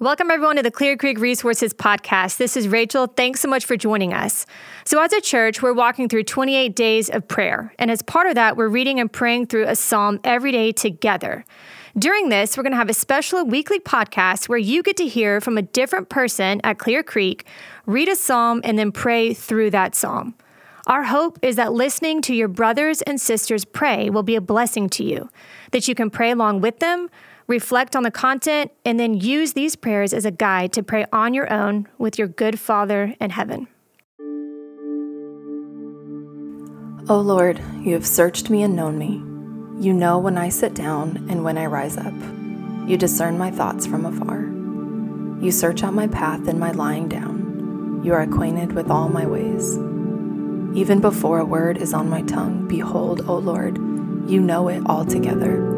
Welcome, everyone, to the Clear Creek Resources Podcast. This is Rachel. Thanks so much for joining us. So, as a church, we're walking through 28 days of prayer. And as part of that, we're reading and praying through a psalm every day together. During this, we're going to have a special weekly podcast where you get to hear from a different person at Clear Creek, read a psalm, and then pray through that psalm. Our hope is that listening to your brothers and sisters pray will be a blessing to you, that you can pray along with them reflect on the content, and then use these prayers as a guide to pray on your own with your good Father in heaven. O oh Lord, you have searched me and known me. You know when I sit down and when I rise up. You discern my thoughts from afar. You search out my path and my lying down. You are acquainted with all my ways. Even before a word is on my tongue, behold, O Lord, you know it altogether.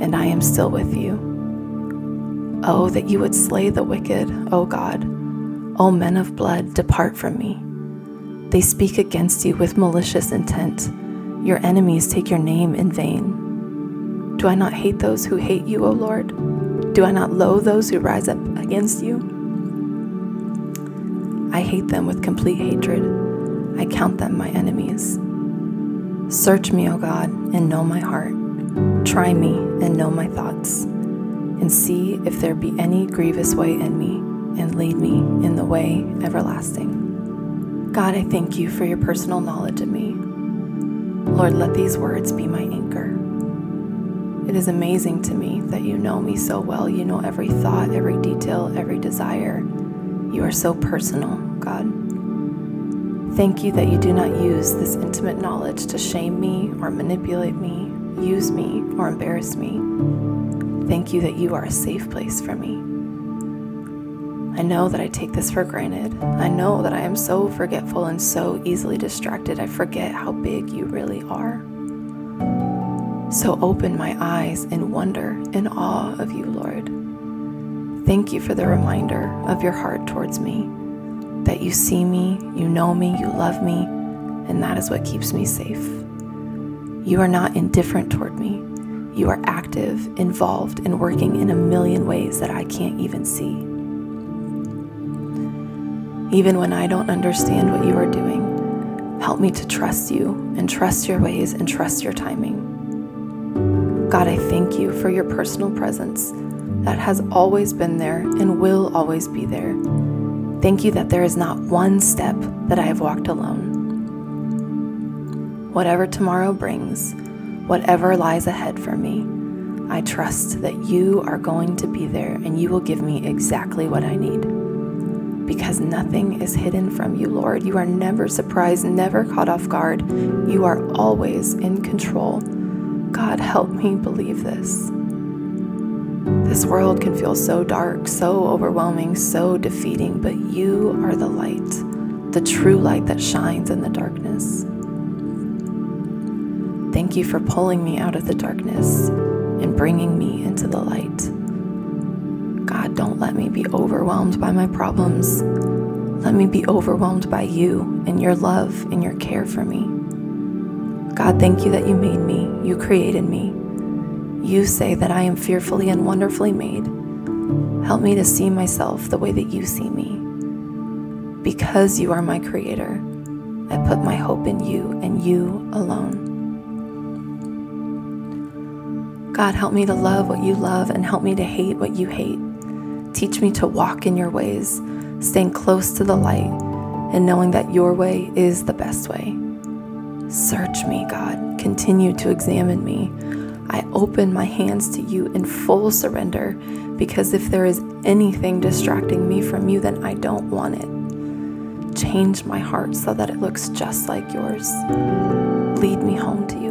and I am still with you. Oh, that you would slay the wicked, O God. O men of blood, depart from me. They speak against you with malicious intent. Your enemies take your name in vain. Do I not hate those who hate you, O Lord? Do I not loathe those who rise up against you? I hate them with complete hatred. I count them my enemies. Search me, O God, and know my heart Try me and know my thoughts, and see if there be any grievous way in me, and lead me in the way everlasting. God, I thank you for your personal knowledge of me. Lord, let these words be my anchor. It is amazing to me that you know me so well. You know every thought, every detail, every desire. You are so personal, God. Thank you that you do not use this intimate knowledge to shame me or manipulate me use me, or embarrass me. Thank you that you are a safe place for me. I know that I take this for granted. I know that I am so forgetful and so easily distracted, I forget how big you really are. So open my eyes in wonder and awe of you, Lord. Thank you for the reminder of your heart towards me, that you see me, you know me, you love me, and that is what keeps me safe. You are not indifferent toward me. You are active, involved, and working in a million ways that I can't even see. Even when I don't understand what you are doing, help me to trust you and trust your ways and trust your timing. God, I thank you for your personal presence that has always been there and will always be there. Thank you that there is not one step that I have walked alone whatever tomorrow brings, whatever lies ahead for me, I trust that you are going to be there and you will give me exactly what I need. Because nothing is hidden from you, Lord. You are never surprised, never caught off guard. You are always in control. God, help me believe this. This world can feel so dark, so overwhelming, so defeating, but you are the light, the true light that shines in the darkness. Thank you for pulling me out of the darkness and bringing me into the light. God, don't let me be overwhelmed by my problems. Let me be overwhelmed by you and your love and your care for me. God, thank you that you made me, you created me. You say that I am fearfully and wonderfully made. Help me to see myself the way that you see me. Because you are my creator, I put my hope in you and you alone. God, help me to love what you love and help me to hate what you hate. Teach me to walk in your ways, staying close to the light, and knowing that your way is the best way. Search me, God. Continue to examine me. I open my hands to you in full surrender because if there is anything distracting me from you, then I don't want it. Change my heart so that it looks just like yours. Lead me home to you.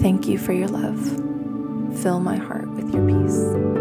Thank you for your love. Fill my heart with your peace.